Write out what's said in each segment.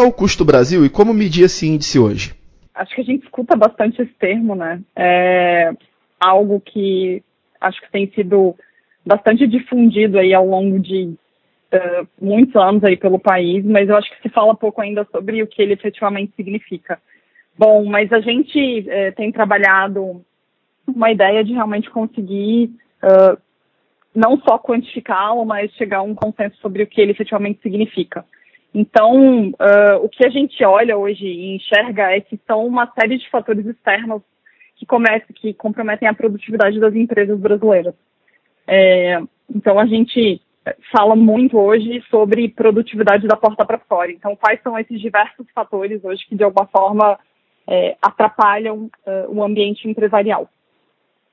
é o custo Brasil e como medir esse índice hoje? Acho que a gente escuta bastante esse termo, né? É algo que acho que tem sido bastante difundido aí ao longo de uh, muitos anos aí pelo país, mas eu acho que se fala pouco ainda sobre o que ele efetivamente significa. Bom, mas a gente uh, tem trabalhado uma ideia de realmente conseguir uh, não só quantificá-lo, mas chegar a um consenso sobre o que ele efetivamente significa. Então, uh, o que a gente olha hoje e enxerga é que são uma série de fatores externos que, comecem, que comprometem a produtividade das empresas brasileiras. É, então, a gente fala muito hoje sobre produtividade da porta para fora. Então, quais são esses diversos fatores hoje que, de alguma forma, é, atrapalham uh, o ambiente empresarial?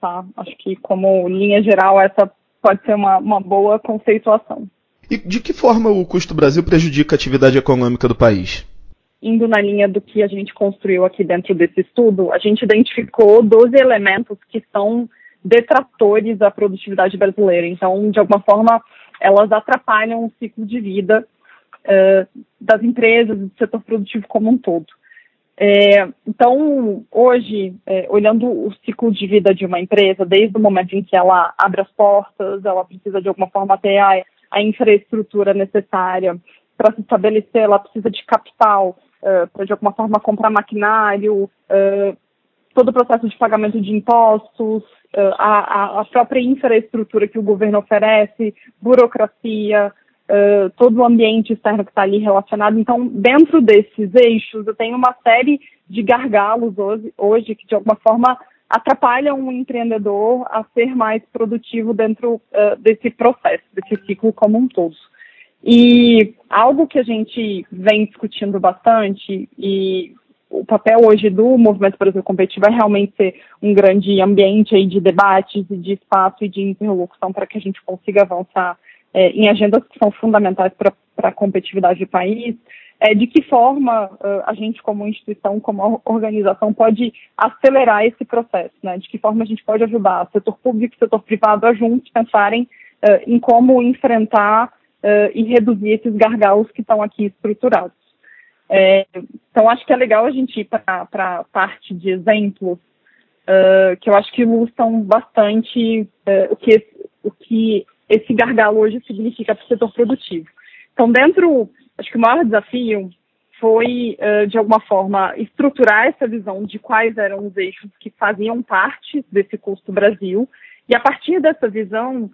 Tá? Acho que, como linha geral, essa pode ser uma, uma boa conceituação. E de que forma o custo Brasil prejudica a atividade econômica do país? Indo na linha do que a gente construiu aqui dentro desse estudo, a gente identificou 12 elementos que são detratores da produtividade brasileira. Então, de alguma forma, elas atrapalham o ciclo de vida uh, das empresas, do setor produtivo como um todo. É, então, hoje, é, olhando o ciclo de vida de uma empresa, desde o momento em que ela abre as portas, ela precisa de alguma forma ter a, a infraestrutura necessária para se estabelecer, ela precisa de capital uh, para de alguma forma comprar maquinário, uh, todo o processo de pagamento de impostos, uh, a, a própria infraestrutura que o governo oferece, burocracia, todo o ambiente externo que está ali relacionado. Então, dentro desses eixos, eu tenho uma série de gargalos hoje, hoje que, de alguma forma, atrapalham o empreendedor a ser mais produtivo dentro uh, desse processo, desse ciclo como um todo. E algo que a gente vem discutindo bastante e o papel hoje do Movimento Brasil Competitivo é realmente ser um grande ambiente aí de debates e de espaço e de interlocução para que a gente consiga avançar é, em agendas que são fundamentais para a competitividade do país, é, de que forma uh, a gente, como instituição, como organização, pode acelerar esse processo, né? de que forma a gente pode ajudar setor público e setor privado a juntos pensarem uh, em como enfrentar uh, e reduzir esses gargalos que estão aqui estruturados. É, então, acho que é legal a gente ir para a parte de exemplos, que eu acho que ilustram bastante o, que, o que esse gargalo hoje significa para o setor produtivo. Então, dentro, acho que o maior desafio foi, de alguma forma, estruturar essa visão de quais eram os eixos que faziam parte desse custo Brasil, e a partir dessa visão,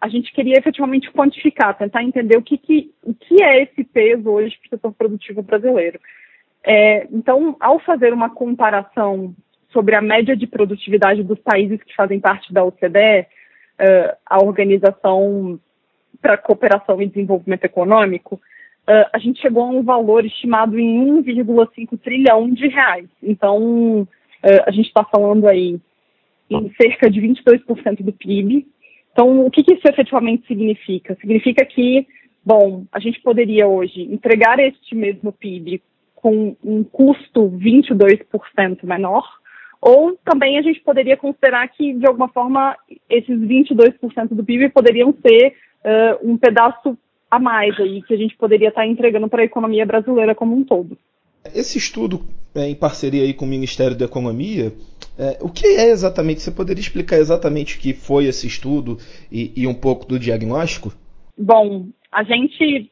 a gente queria efetivamente quantificar, tentar entender o que, que, o que é esse peso hoje para o setor produtivo brasileiro. É, então, ao fazer uma comparação sobre a média de produtividade dos países que fazem parte da OCDE, a Organização para Cooperação e Desenvolvimento Econômico, uh, a gente chegou a um valor estimado em 1,5 trilhão de reais. Então, uh, a gente está falando aí em cerca de 22% do PIB. Então, o que, que isso efetivamente significa? Significa que, bom, a gente poderia hoje entregar este mesmo PIB com um custo 22% menor, ou também a gente poderia considerar que, de alguma forma, esses 22% do PIB poderiam ser uh, um pedaço a mais aí, que a gente poderia estar entregando para a economia brasileira como um todo. Esse estudo, é, em parceria aí com o Ministério da Economia, é, o que é exatamente? Você poderia explicar exatamente o que foi esse estudo e, e um pouco do diagnóstico? Bom, a gente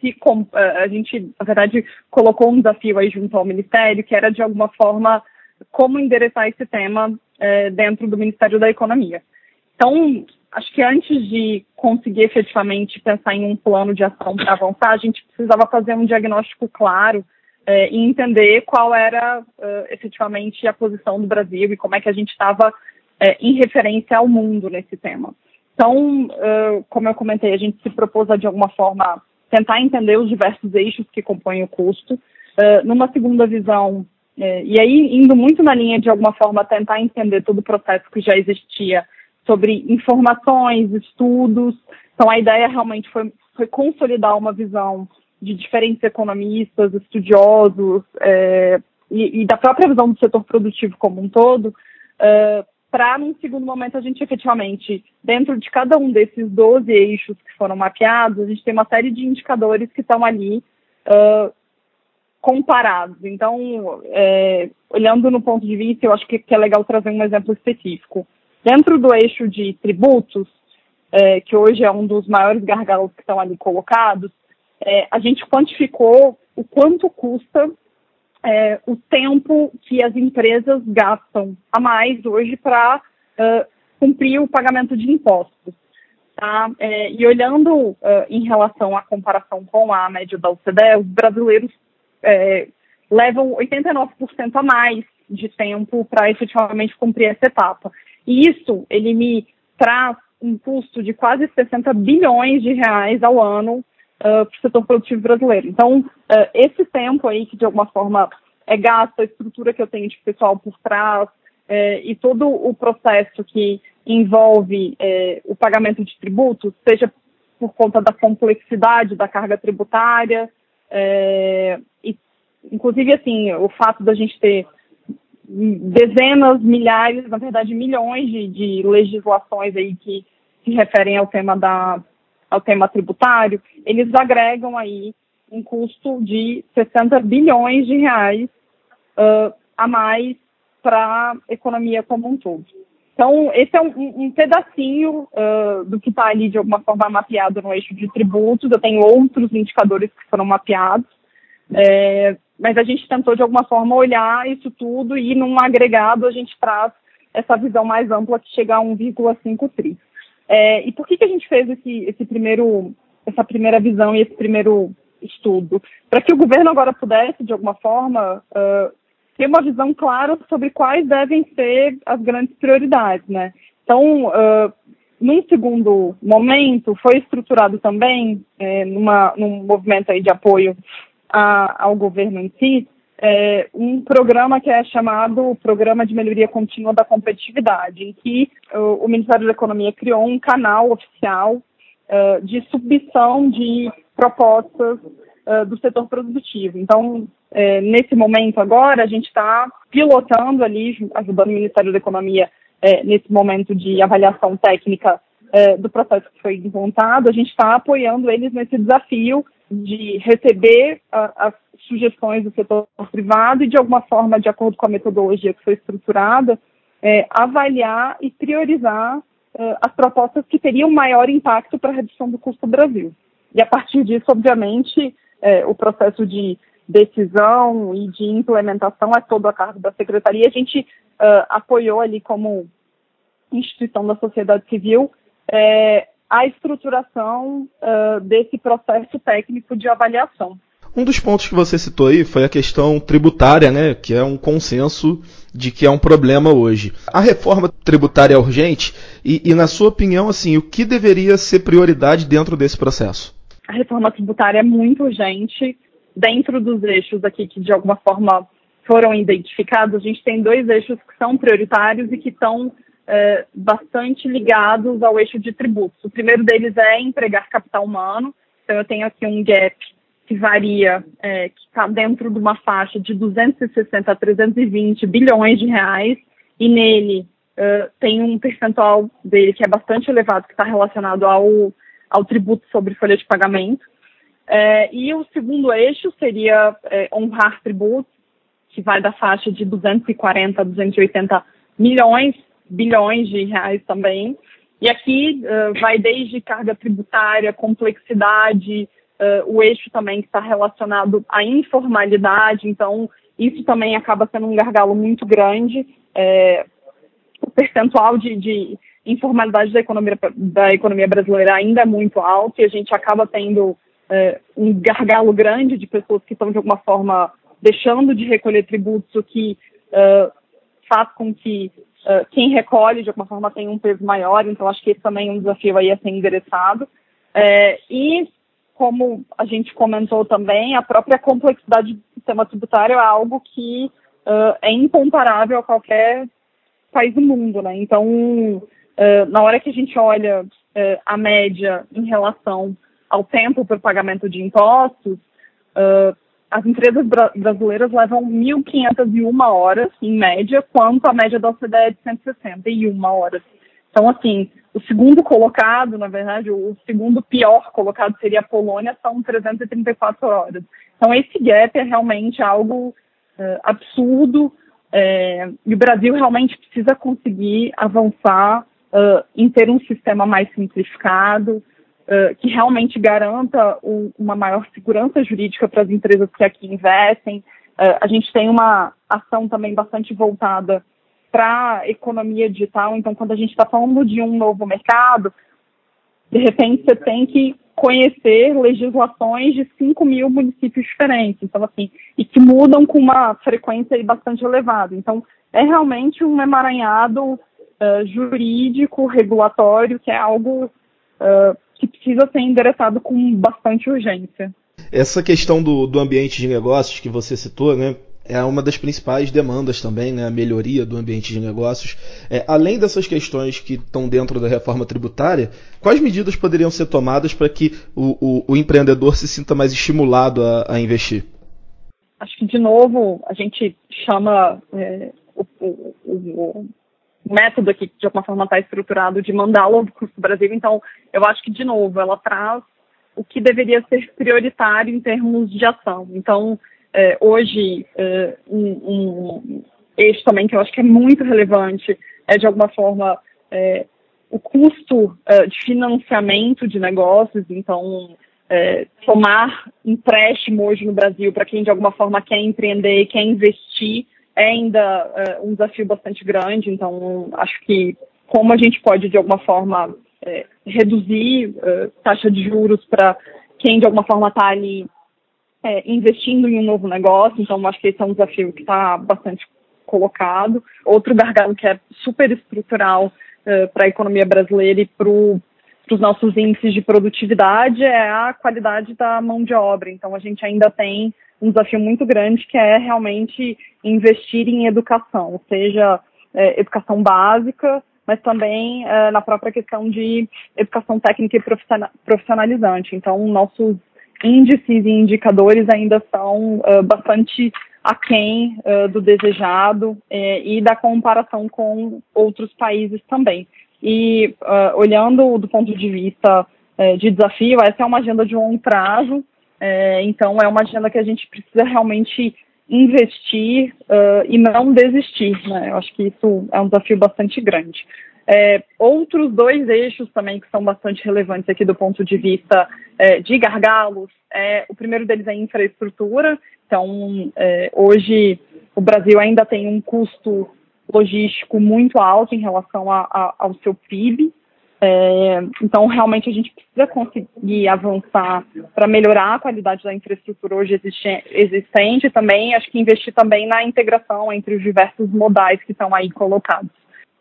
se a gente, na verdade, colocou um desafio aí junto ao Ministério, que era de alguma forma como endereçar esse tema é, dentro do Ministério da Economia. Então, acho que antes de conseguir efetivamente pensar em um plano de ação para avançar, a gente precisava fazer um diagnóstico claro é, e entender qual era é, efetivamente a posição do Brasil e como é que a gente estava é, em referência ao mundo nesse tema. Então, como eu comentei, a gente se propôs a, de alguma forma, tentar entender os diversos eixos que compõem o custo. Numa segunda visão, e aí, indo muito na linha de alguma forma tentar entender todo o processo que já existia sobre informações, estudos. Então, a ideia realmente foi, foi consolidar uma visão de diferentes economistas, estudiosos, é, e, e, da própria visão do setor produtivo como um todo, é, para, num segundo momento, a gente efetivamente, dentro de cada um desses 12 eixos que foram mapeados, a gente tem uma série de indicadores que estão ali uh, comparados. Então, é, olhando no ponto de vista, eu acho que, que, é legal trazer um exemplo específico. Dentro do eixo de tributos, é, que hoje é um dos maiores gargalos que estão ali colocados, é, a gente quantificou o quanto custa é, o tempo que as empresas gastam a mais hoje para uh, cumprir o pagamento de impostos. Tá? É, e olhando uh, em relação à comparação com a média da OCDE, os brasileiros é, levam 89% a mais de tempo para efetivamente cumprir essa etapa. E isso, ele me traz um custo de quase 60 bilhões de reais ao ano uh, para o setor produtivo brasileiro. Então, uh, esse tempo aí que de alguma forma é gasto, a estrutura que eu tenho de pessoal por trás uh, e todo o processo que envolve o pagamento de tributos, seja por conta da complexidade da carga tributária, e inclusive assim, o fato da gente ter dezenas, milhares, na verdade milhões de, de legislações aí que se referem ao tema da ao tema tributário, eles agregam aí um custo de 60 bilhões de reais uh, a mais para a economia como um todo. Então, esse é um, um pedacinho uh, do que está ali, de alguma forma, mapeado no eixo de tributos. Eu tenho outros indicadores que foram mapeados, é, mas a gente tentou, de alguma forma, olhar isso tudo e, num agregado, a gente traz essa visão mais ampla que chega a 1,5 tri. É, e por que, que a gente fez esse, esse primeiro, essa primeira visão e esse primeiro estudo? Para que o governo agora pudesse, de alguma forma, uh, ter uma visão clara sobre quais devem ser as grandes prioridades, né? Então, uh, num segundo momento, foi estruturado também, é, numa, num movimento aí de apoio a, ao governo em si, é, um programa que é chamado Programa de Melhoria Contínua da Competitividade, em que o, o Ministério da Economia criou um canal oficial uh, de submissão de propostas uh, do setor produtivo. Então, é, nesse momento agora, a gente está pilotando ali, ajudando o Ministério da Economia é, nesse momento de avaliação técnica é, do processo que foi montado, a gente está apoiando eles nesse desafio de receber a, as sugestões do setor privado e, de alguma forma, de acordo com a metodologia que foi estruturada, é, avaliar e priorizar é, as propostas que teriam maior impacto para a redução do custo do Brasil. E, a partir disso, obviamente, é, o processo de decisão e de implementação é todo a cargo da secretaria. A gente uh, apoiou ali como instituição da sociedade civil é, a estruturação uh, desse processo técnico de avaliação. Um dos pontos que você citou aí foi a questão tributária, né, que é um consenso de que é um problema hoje. A reforma tributária é urgente e, e, na sua opinião, assim, o que deveria ser prioridade dentro desse processo? A reforma tributária é muito urgente. Dentro dos eixos aqui que de alguma forma foram identificados, a gente tem dois eixos que são prioritários e que estão é, bastante ligados ao eixo de tributos. O primeiro deles é empregar capital humano. Então, eu tenho aqui um gap que varia, é, que está dentro de uma faixa de 260 a 320 bilhões de reais, e nele uh, tem um percentual dele que é bastante elevado, que está relacionado ao, ao tributo sobre folha de pagamento. É, e o segundo eixo seria é, honrar tributos, que vai da faixa de 240 a 280 milhões bilhões de reais também. E aqui uh, vai desde carga tributária, complexidade, uh, o eixo também que está relacionado à informalidade, então isso também acaba sendo um gargalo muito grande. É, o percentual de, de, informalidade da economia, da economia brasileira ainda é muito alto e a gente acaba tendo é, um gargalo grande de pessoas que estão, de alguma forma, deixando de recolher tributos, o que uh, faz com que uh, quem recolhe, de alguma forma, tem um peso maior, então acho que esse também é um desafio aí a ser endereçado. É, e, como a gente comentou também, a própria complexidade do sistema tributário é algo que uh, é incomparável a qualquer país do mundo, né? Então, uh, na hora que a gente olha a média em relação ao tempo para o pagamento de impostos, as empresas bra brasileiras levam 1.501 horas, em média, quanto a média da OCDE é de 161 horas. Então, assim, o segundo colocado, na verdade, o segundo pior colocado seria a Polônia, são 334 horas. Então, esse gap é realmente algo uh, absurdo é, e o Brasil realmente precisa conseguir avançar uh, em ter um sistema mais simplificado, que realmente garanta um, uma maior segurança jurídica para as empresas que aqui investem. Uh, a gente tem uma ação também bastante voltada para a economia digital, então quando a gente está falando de um novo mercado, de repente você tem que conhecer legislações de 5 mil municípios diferentes, então assim, e que mudam com uma frequência bastante elevada. Então, é realmente um emaranhado uh, jurídico, regulatório, que é algo uh, que precisa ser endereçado com bastante urgência. Essa questão do, do ambiente de negócios que você citou, né? é uma das principais demandas também, né, a melhoria do ambiente de negócios. É, além dessas questões que estão dentro da reforma tributária, quais medidas poderiam ser tomadas para que o, o, o, empreendedor se sinta mais estimulado a, a, investir? Acho que, de novo, a gente chama é, o, o, método aqui, que de alguma forma está estruturado, de mandá-lo para o Brasil. Então, eu acho que, de novo, ela traz o que deveria ser prioritário em termos de ação. Então, é, hoje, é, um, um, eixo também que eu acho que é muito relevante é, de alguma forma, é, o custo de financiamento de negócios. Então, tomar empréstimo hoje no Brasil para quem de alguma forma quer empreender, quer investir, é ainda um desafio bastante grande. Então, acho que como a gente pode de alguma forma reduzir taxa de juros para quem de alguma forma está ali é, investindo em um novo negócio, então acho que esse é um desafio que está bastante colocado. Outro gargalo que é super estrutural uh, para a economia brasileira e para os nossos índices de produtividade é a qualidade da mão de obra. Então a gente ainda tem um desafio muito grande que é realmente investir em educação, seja é, educação básica, mas também é, na própria questão de educação técnica e profissionalizante. Então, nossos índices e indicadores ainda são uh, bastante aquém uh, do desejado uh, e da comparação com outros países também. E uh, olhando do ponto de vista de desafio, essa é uma agenda de longo prazo, então é uma agenda que a gente precisa realmente investir e não desistir. Né? Eu acho que isso é um desafio bastante grande. É, outros dois eixos também que são bastante relevantes aqui do ponto de vista é, de gargalos, é, o primeiro deles é infraestrutura. Então, é, hoje o Brasil ainda tem um custo logístico muito alto em relação a, a, ao seu PIB. É, então, realmente, a gente precisa conseguir avançar para melhorar a qualidade da infraestrutura hoje existente e também, acho que investir também na integração entre os diversos modais que estão aí colocados.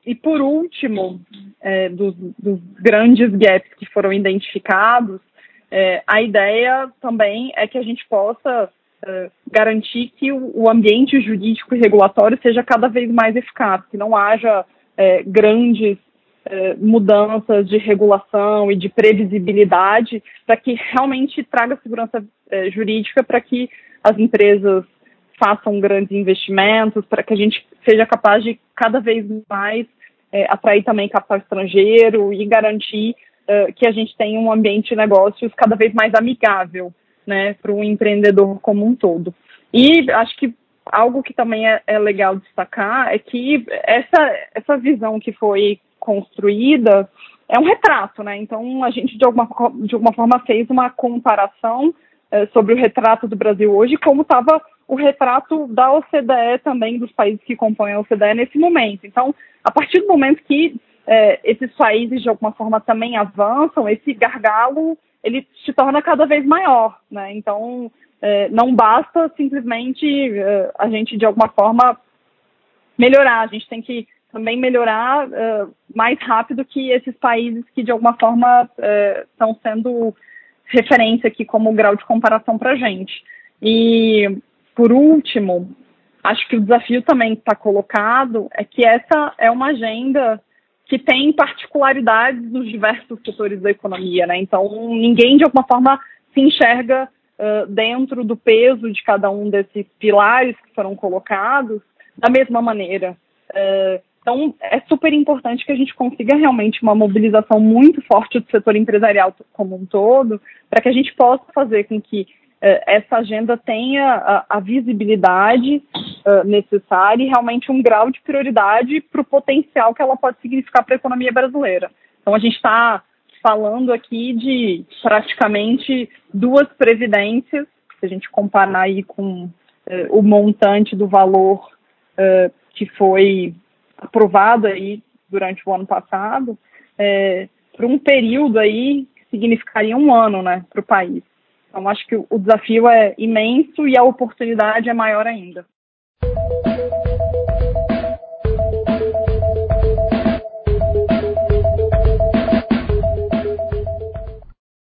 E por último, é, dos, dos, grandes gaps que foram identificados, é, a ideia também é que a gente possa é, garantir que o, o, ambiente jurídico e regulatório seja cada vez mais eficaz, que não haja é, grandes é, mudanças de regulação e de previsibilidade, para que realmente traga segurança é, jurídica para que as empresas façam grandes investimentos, para que a gente seja capaz de cada vez mais é, atrair também capital estrangeiro e garantir que a gente tenha um ambiente de negócios cada vez mais amigável né, para o empreendedor como um todo. E acho que algo que também é, é legal destacar é que essa, essa visão que foi construída é um retrato, né? Então a gente de alguma, de alguma forma fez uma comparação é, sobre o retrato do Brasil hoje, como estava o retrato da OCDE também, dos países que compõem a OCDE nesse momento. Então, a partir do momento que é, esses países de alguma forma também avançam, esse gargalo ele se torna cada vez maior, né? Então, é, não basta simplesmente a gente de alguma forma melhorar, a gente tem que também melhorar é, mais rápido que esses países que de alguma forma estão é, sendo referência aqui como grau de comparação para a gente. E, por último, acho que o desafio também que está colocado é que essa é uma agenda que tem particularidades nos diversos setores da economia, né? Então, ninguém, de alguma forma, se enxerga uh, dentro do peso de cada um desses pilares que foram colocados da mesma maneira. Uh, então, é super importante que a gente consiga realmente uma mobilização muito forte do setor empresarial como um todo, para que a gente possa fazer com que essa agenda tenha a, a visibilidade uh, necessária e realmente um grau de prioridade para o potencial que ela pode significar para a economia brasileira. Então, a gente está falando aqui de praticamente duas previdências, se a gente comparar aí com uh, o montante do valor que foi aprovado aí durante o ano passado, é, para um período aí que significaria um ano, né, para o país. Então, acho que o desafio é imenso e a oportunidade é maior ainda.